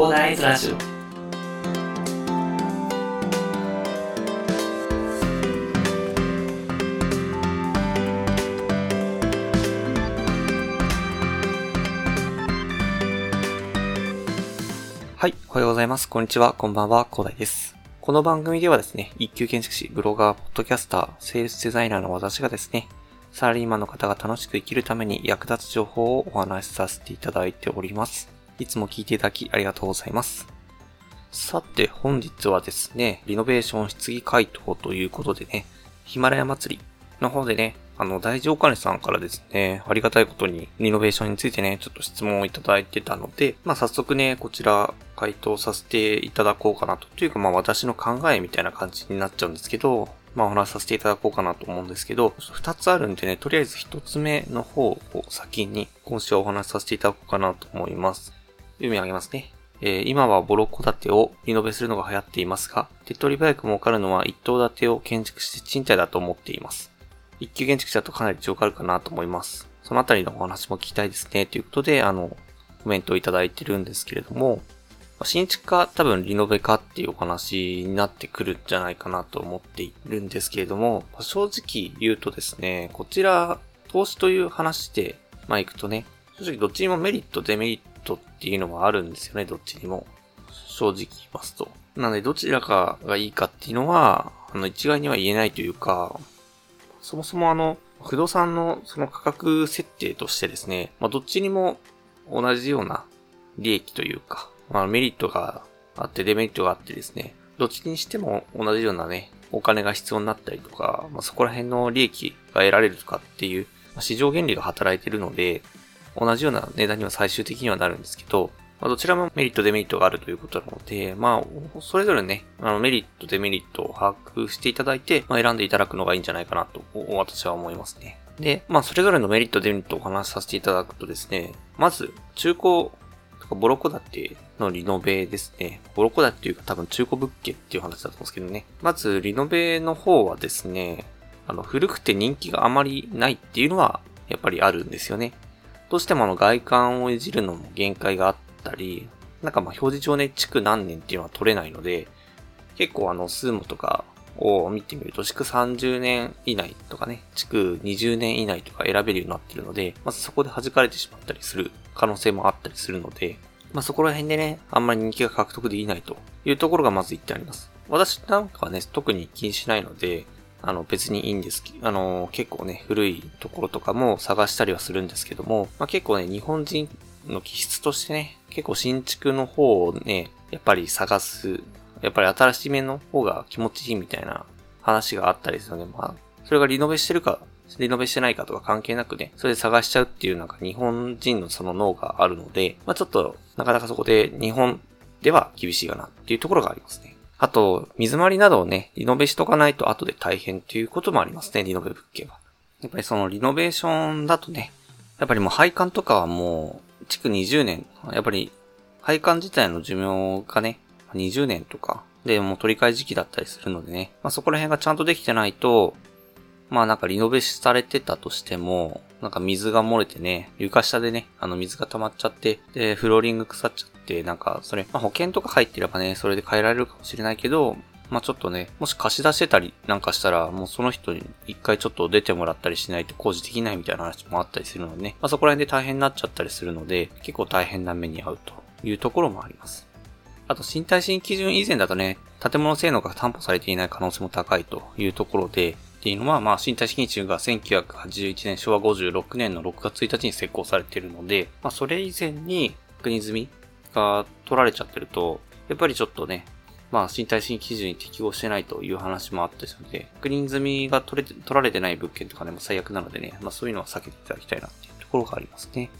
広大ズラジオはい、おはようございます。こんにちは、こんばんは、広大です。この番組ではですね、一級建築士、ブロガー、ポッドキャスター、セールスデザイナーの私がですね、サラリーマンの方が楽しく生きるために役立つ情報をお話しさせていただいております。いつも聞いていただきありがとうございます。さて、本日はですね、リノベーション質疑回答ということでね、ヒマラヤ祭りの方でね、あの、大丈お金さんからですね、ありがたいことにリノベーションについてね、ちょっと質問をいただいてたので、まあ早速ね、こちら回答させていただこうかなと。というかまあ私の考えみたいな感じになっちゃうんですけど、まあお話しさせていただこうかなと思うんですけど、二つあるんでね、とりあえず一つ目の方を先に今週はお話しさせていただこうかなと思います。読み上げますね。えー今はボロ戸建てをリノベするのが流行っていますが、手っ取り早く儲かるのは一棟建てを建築して賃貸だと思っています。一級建築士だとかなり強化あるかなと思います。そのあたりのお話も聞きたいですね。ということで、あの、コメントをいただいてるんですけれども、新築か多分リノベかっていうお話になってくるんじゃないかなと思っているんですけれども、正直言うとですね、こちら、投資という話で、まあ行くとね、正直どっちにもメリット、デメリットっていうのはあるんですよね、どっちにも。正直言いますと。なので、どちらかがいいかっていうのは、あの、一概には言えないというか、そもそもあの、不動産のその価格設定としてですね、まあ、どっちにも同じような利益というか、まあ、メリットがあってデメリットがあってですね、どっちにしても同じようなね、お金が必要になったりとか、まあ、そこら辺の利益が得られるとかっていう、ま市場原理が働いてるので、同じような値段には最終的にはなるんですけど、まあ、どちらもメリット、デメリットがあるということなので、まあ、それぞれね、あのメリット、デメリットを把握していただいて、まあ、選んでいただくのがいいんじゃないかなと、私は思いますね。で、まあ、それぞれのメリット、デメリットをお話しさせていただくとですね、まず、中古とかボロ戸建てのリノベですね。ボロ戸建てというか多分中古物件っていう話だと思うんですけどね。まず、リノベの方はですね、あの、古くて人気があまりないっていうのは、やっぱりあるんですよね。どうしてもあの外観をいじるのも限界があったり、なんかまあ表示上ね、築何年っていうのは取れないので、結構あの、スーモとかを見てみると、築30年以内とかね、築20年以内とか選べるようになってるので、まずそこで弾かれてしまったりする可能性もあったりするので、まあそこら辺でね、あんまり人気が獲得できないというところがまず一点あります。私なんかはね、特に気にしないので、あの別にいいんですけどあの結構ね、古いところとかも探したりはするんですけども、まあ結構ね、日本人の気質としてね、結構新築の方をね、やっぱり探す、やっぱり新しめの方が気持ちいいみたいな話があったりするので、まあ、それがリノベしてるか、リノベしてないかとか関係なくね、それで探しちゃうっていうなんか日本人のその脳があるので、まあちょっと、なかなかそこで日本では厳しいかなっていうところがありますね。あと、水回りなどをね、リノベしとかないと後で大変っていうこともありますね、リノベ物件は。やっぱりそのリノベーションだとね、やっぱりもう配管とかはもう、築20年、やっぱり配管自体の寿命がね、20年とかでもう取り替え時期だったりするのでね、まあそこら辺がちゃんとできてないと、まあなんかリノベされてたとしても、なんか水が漏れてね、床下でね、あの水が溜まっちゃって、で、フローリング腐っちゃって、なんかそれ、まあ保険とか入ってればね、それで変えられるかもしれないけど、まあちょっとね、もし貸し出してたりなんかしたら、もうその人に一回ちょっと出てもらったりしないと工事できないみたいな話もあったりするのでね、まあそこら辺で大変になっちゃったりするので、結構大変な目に遭うというところもあります。あと、身体新基準以前だとね、建物性能が担保されていない可能性も高いというところで、っていうのは、まあ、身体新基準が1981年、昭和56年の6月1日に施行されているので、まあ、それ以前に確認済みが取られちゃってると、やっぱりちょっとね、まあ、身体新基準に適合してないという話もあったりするので、確認済みが取れて、取られてない物件とかね、もう最悪なのでね、まあ、そういうのは避けていただきたいなっていうところがありますね。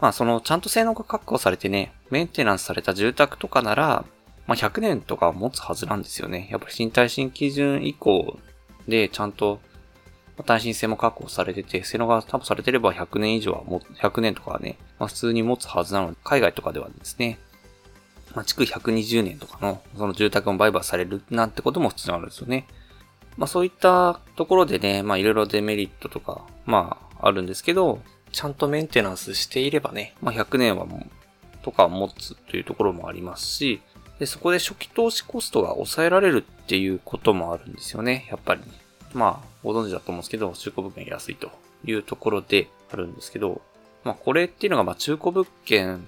まあそのちゃんと性能が確保されてね、メンテナンスされた住宅とかなら、まあ100年とか持つはずなんですよね。やっぱり身体新基準以降でちゃんと耐震性も確保されてて、性能が担保されてれば100年以上はも、100年とかはね、まあ普通に持つはずなので、海外とかではですね、まあ築120年とかのその住宅も売買されるなんてことも普通にあるんですよね。まあそういったところでね、まあいろいろデメリットとか、まああるんですけど、ちゃんとメンテナンスしていればね、まあ100年はもうとか持つというところもありますし、で、そこで初期投資コストが抑えられるっていうこともあるんですよね、やっぱり。まあ、ご存知だと思うんですけど、中古物件安いというところであるんですけど、まあ、これっていうのが、まあ、中古物件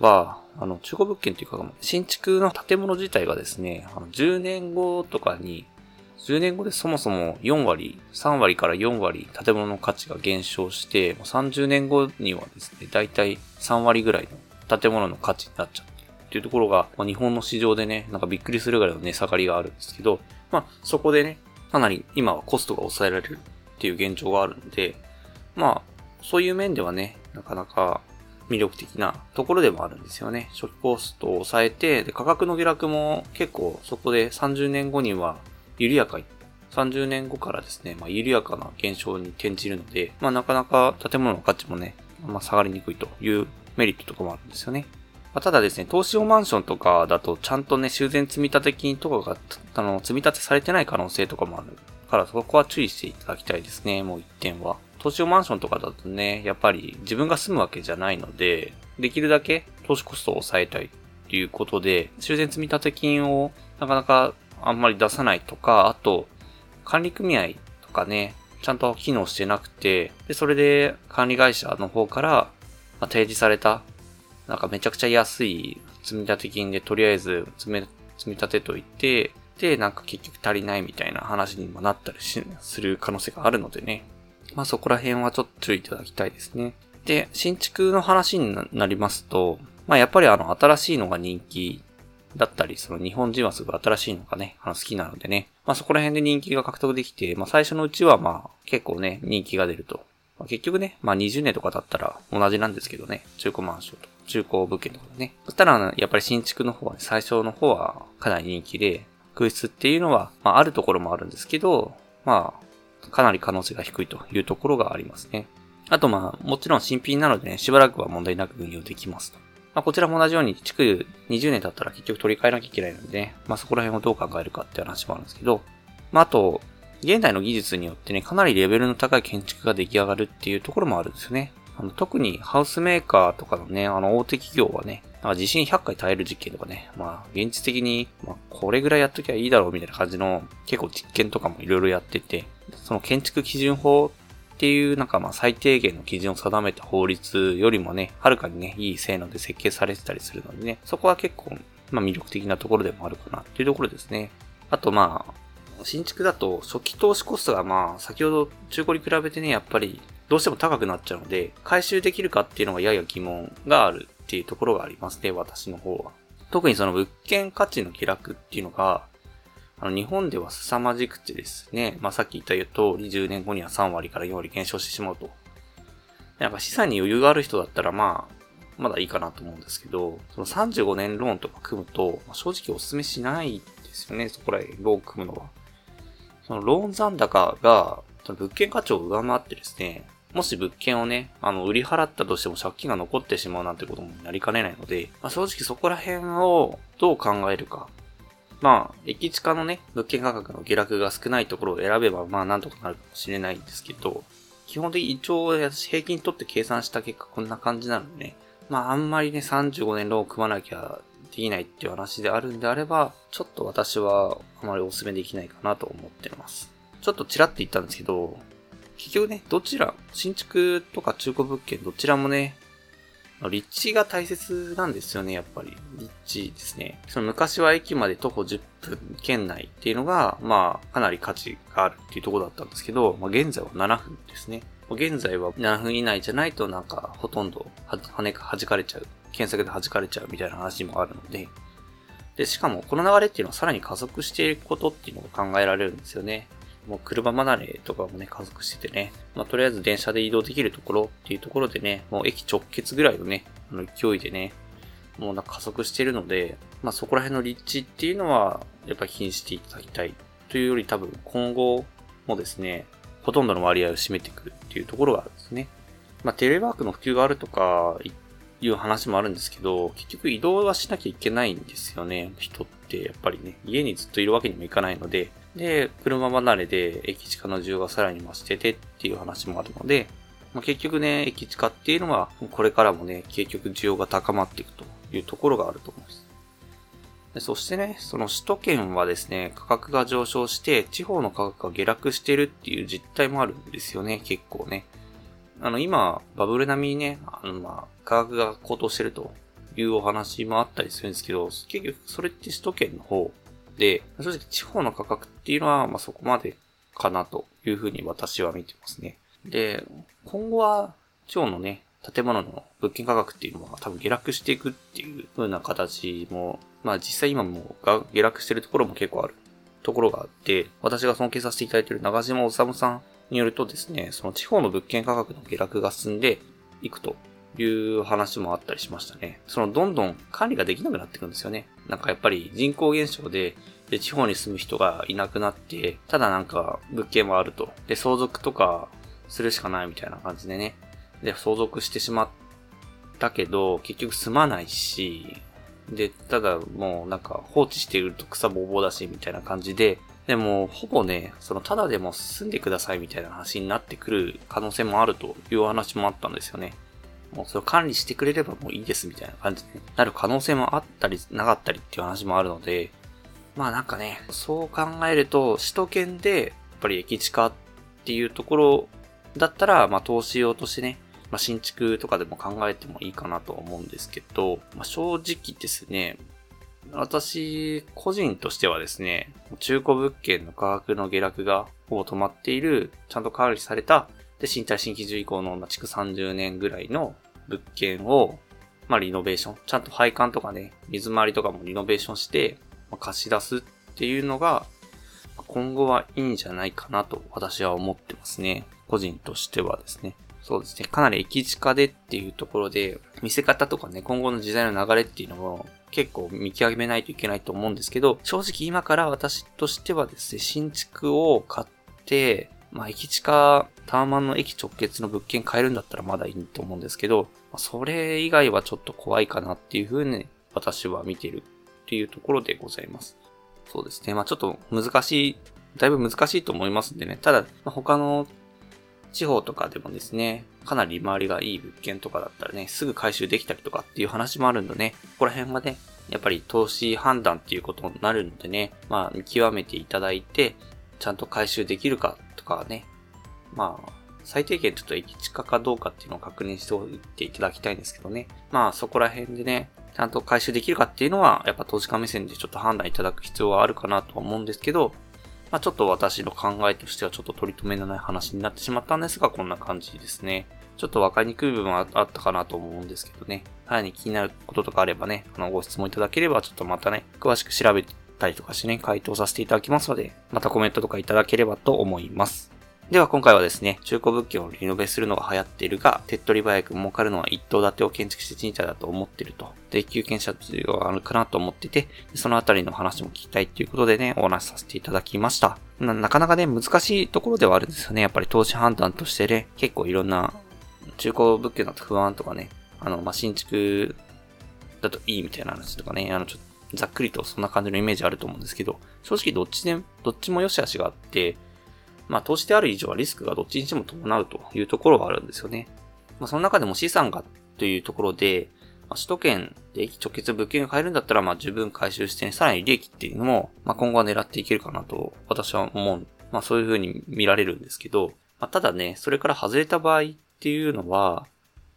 は、あの、中古物件っていうか、新築の建物自体がですね、あの10年後とかに、10年後でそもそも4割、3割から4割建物の価値が減少して、30年後にはですね、だいたい3割ぐらいの建物の価値になっちゃってるっていうところが、まあ、日本の市場でね、なんかびっくりするぐらいの値下がりがあるんですけど、まあそこでね、かなり今はコストが抑えられるっていう現状があるので、まあそういう面ではね、なかなか魅力的なところでもあるんですよね。初期コストを抑えて、で、価格の下落も結構そこで30年後には緩やかに、30年後からですね、まあ、緩やかな減少に転じるので、まあ、なかなか建物の価値もね、まあ、下がりにくいというメリットとかもあるんですよね。まあ、ただですね、投資用マンションとかだと、ちゃんとね、修繕積立金とかが、あの、積立されてない可能性とかもあるから、そこは注意していただきたいですね、もう一点は。投資用マンションとかだとね、やっぱり自分が住むわけじゃないので、できるだけ投資コストを抑えたいっていうことで、修繕積立金をなかなかあんまり出さないとか、あと、管理組合とかね、ちゃんと機能してなくて、で、それで管理会社の方から、ま、提示された、なんかめちゃくちゃ安い積立金でとりあえず積み積み立てといて、で、なんか結局足りないみたいな話にもなったりする可能性があるのでね。まあそこら辺はちょっと注意いただきたいですね。で、新築の話になりますと、まあやっぱりあの新しいのが人気だったり、その日本人はすごい新しいのがね、あの好きなのでね、まあそこら辺で人気が獲得できて、まあ最初のうちはまあ結構ね、人気が出ると。まあ、結局ね、まあ20年とかだったら同じなんですけどね、中古マンションと中古物件とかね。そしたら、やっぱり新築の方は、ね、最初の方はかなり人気で、空室っていうのは、まああるところもあるんですけど、まあかなり可能性が低いというところがありますね。あとまあ、もちろん新品なのでね、しばらくは問題なく運用できますと。まあ、こちらも同じように、築20年経ったら結局取り替えなきゃいけないのでね、まあそこら辺をどう考えるかって話もあるんですけど、まああと、現代の技術によってね、かなりレベルの高い建築が出来上がるっていうところもあるんですよね。あの特にハウスメーカーとかのね、あの大手企業はね、なんか地震100回耐える実験とかね、まあ現実的に、まあこれぐらいやっときゃいいだろうみたいな感じの結構実験とかもいろいろやってて、その建築基準法っていうなんかまあ最低限の基準を定めた法律よりもね、はるかにね、いい性能で設計されてたりするのでね、そこは結構、まあ魅力的なところでもあるかなっていうところですね。あとまあ、新築だと初期投資コストがまあ先ほど中古に比べてね、やっぱりどうしても高くなっちゃうので、回収できるかっていうのがやや疑問があるっていうところがありますね、私の方は。特にその物件価値の下落っていうのが、あの、日本では凄まじくてですね、まあ、さっき言った通り10年後には3割から4割減少してしまうと。なんか資産に余裕がある人だったらまあ、まだいいかなと思うんですけど、その35年ローンとか組むと、ま、正直お勧めしないですよね、そこらへん、ローン組むのは。そのローン残高が、その物件価値を上回ってですね、もし物件をね、あの、売り払ったとしても借金が残ってしまうなんてこともなりかねないので、まあ、正直そこら辺をどう考えるか。まあ、駅地下のね、物件価格の下落が少ないところを選べば、まあなんとかなるかもしれないんですけど、基本的に一応平均取って計算した結果こんな感じなのでね、まああんまりね、35年ローン組まなきゃできないっていう話であるんであれば、ちょっと私はあまりお勧めできないかなと思ってます。ちょっとちらって言ったんですけど、結局ね、どちら、新築とか中古物件どちらもね、立地が大切なんですよね、やっぱり。立地ですね。その昔は駅まで徒歩10分圏内っていうのが、まあ、かなり価値があるっていうところだったんですけど、まあ、現在は7分ですね。現在は7分以内じゃないとなんか、ほとんどは、はね、弾かれちゃう。検索で弾かれちゃうみたいな話もあるので、で、しかもこの流れっていうのはさらに加速していることっていうのが考えられるんですよね。もう車離れとかもね、加速しててね、まあ、とりあえず電車で移動できるところっていうところでね、もう駅直結ぐらいのね、あの勢いでね、もうなんか加速してるので、まあそこら辺の立地っていうのは、やっぱり気にしていただきたいというより多分今後もですね、ほとんどの割合を占めてくるっていうところがあるんですね。まあテレワークの普及があるとかいう話もあるんですけど、結局移動はしなきゃいけないんですよね。人ってやっぱりね、家にずっといるわけにもいかないので、で、車離れで駅地下の需要がさらに増しててっていう話もあるので、まあ、結局ね、駅地下っていうのは、これからもね、結局需要が高まっていくというところがあると思います。でそしてね、その首都圏はですね、価格が上昇して、地方の価格が下落してるっていう実態もあるんですよね、結構ね。あの、今、バブル並みにね、あの、まあ、価格が高騰してるというお話もあったりするんですけど、結局、それって首都圏の方で、正直地方の価格っていうのは、まあ、そこまでかなというふうに私は見てますね。で、今後は、地方のね、建物の物件価格っていうのは多分下落していくっていう風な形も、まあ実際今もが下落してるところも結構あるところがあって、私が尊敬させていただいている長島治さんによるとですね、その地方の物件価格の下落が進んでいくという話もあったりしましたね。そのどんどん管理ができなくなっていくんですよね。なんかやっぱり人口減少で、で、地方に住む人がいなくなって、ただなんか物件もあると。で、相続とかするしかないみたいな感じでね。で、相続してしまったけど、結局住まないし、で、ただもうなんか放置していると草ぼうぼうだし、みたいな感じで、でも、ほぼね、その、ただでも住んでくださいみたいな話になってくる可能性もあるという話もあったんですよね。もうそれを管理してくれればもういいですみたいな感じで、なる可能性もあったり、なかったりっていう話もあるので、まあなんかね、そう考えると、首都圏で、やっぱり駅地下っていうところだったら、まあ投資用としてね、まあ新築とかでも考えてもいいかなと思うんですけど、まあ正直ですね、私、個人としてはですね、中古物件の価格の下落がほぼ止まっている、ちゃんと管理された、で、新体新規住以降の、ま、築30年ぐらいの物件を、まあ、リノベーション。ちゃんと配管とかね、水回りとかもリノベーションして、ま、貸し出すっていうのが、今後はいいんじゃないかなと私は思ってますね。個人としてはですね。そうですね。かなり駅近でっていうところで、見せ方とかね、今後の時代の流れっていうのも結構見極めないといけないと思うんですけど、正直今から私としてはですね、新築を買って、まあ、駅近、タワマンの駅直結の物件買えるんだったらまだいいと思うんですけど、それ以外はちょっと怖いかなっていうふうに私は見てるっていうところでございます。そうですね。まあちょっと難しい、だいぶ難しいと思いますんでね。ただ、他の地方とかでもですね、かなり利回りがいい物件とかだったらね、すぐ回収できたりとかっていう話もあるんでね、ここら辺はね、やっぱり投資判断っていうことになるのでね、まあ見極めていただいて、ちゃんと回収できるかとかね、まあ、最低限ちょっと駅近かどうかっていうのを確認しておいていただきたいんですけどね。まあそこら辺でね、ちゃんと回収できるかっていうのは、やっぱ投資家目線でちょっと判断いただく必要はあるかなとは思うんですけど、まあちょっと私の考えとしてはちょっと取り留めのない話になってしまったんですが、こんな感じですね。ちょっと分かりにくい部分はあったかなと思うんですけどね。さらに気になることとかあればね、あの、ご質問いただければ、ちょっとまたね、詳しく調べたりとかしてね、回答させていただきますので、またコメントとかいただければと思います。では今回はですね、中古物件をリノベするのが流行っているが、手っ取り早く儲かるのは一棟建てを建築して賃貸だと思っていると。で、有権者というのがあるかなと思ってて、そのあたりの話も聞きたいっていうことでね、お話しさせていただきましたな。なかなかね、難しいところではあるんですよね。やっぱり投資判断としてね、結構いろんな中古物件だと不安とかね、あの、まあ、新築だといいみたいな話とかね、あの、ちょっとざっくりとそんな感じのイメージあると思うんですけど、正直どっちで、どっちも良し悪しがあって、まあ投資である以上はリスクがどっちにしても伴うというところはあるんですよね。まあその中でも資産がというところで、まあ、首都圏で駅直結物件が買えるんだったら、まあ十分回収して、さらに利益っていうのも、まあ今後は狙っていけるかなと私は思う。まあそういう風に見られるんですけど、まあただね、それから外れた場合っていうのは、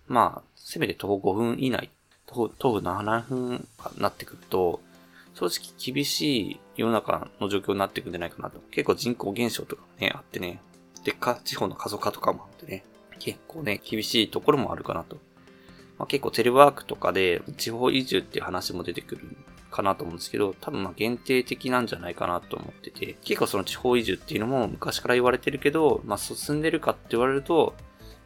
まあ、せめて徒歩5分以内、徒歩7分になってくると、正直厳しい世の中の状況になっていくんじゃないかなと。結構人口減少とかね、あってね、でか、地方の過疎化とかもあってね、結構ね、厳しいところもあるかなと。まあ、結構テレワークとかで地方移住っていう話も出てくるかなと思うんですけど、多分まあ限定的なんじゃないかなと思ってて、結構その地方移住っていうのも昔から言われてるけど、まあ進んでるかって言われると、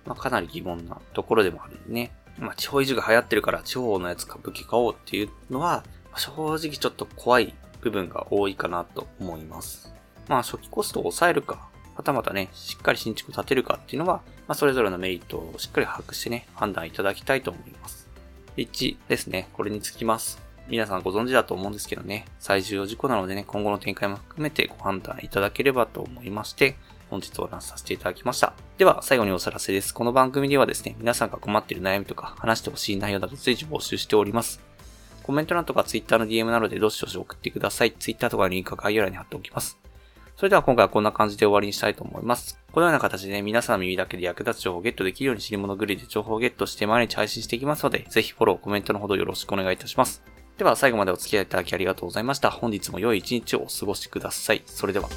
まあかなり疑問なところでもあるんでね。まあ地方移住が流行ってるから地方のやつか武器買おうっていうのは、正直ちょっと怖い部分が多いかなと思います。まあ初期コストを抑えるか、はたまたね、しっかり新築を建てるかっていうのは、まあそれぞれのメリットをしっかり把握してね、判断いただきたいと思います。1ですね、これにつきます。皆さんご存知だと思うんですけどね、最重要事項なのでね、今後の展開も含めてご判断いただければと思いまして、本日お話しさせていただきました。では、最後にお知らせです。この番組ではですね、皆さんが困っている悩みとか、話してほしい内容など随時募集しております。コメント欄とか Twitter の DM などでどしどし送ってください。Twitter とかのリンクは概要欄に貼っておきます。それでは今回はこんな感じで終わりにしたいと思います。このような形で、皆さんの耳だけで役立つ情報をゲットできるように知り物ぐりで情報をゲットして毎日配信していきますので、ぜひフォロー、コメントのほどよろしくお願いいたします。では最後までお付き合いいただきありがとうございました。本日も良い一日をお過ごしください。それでは。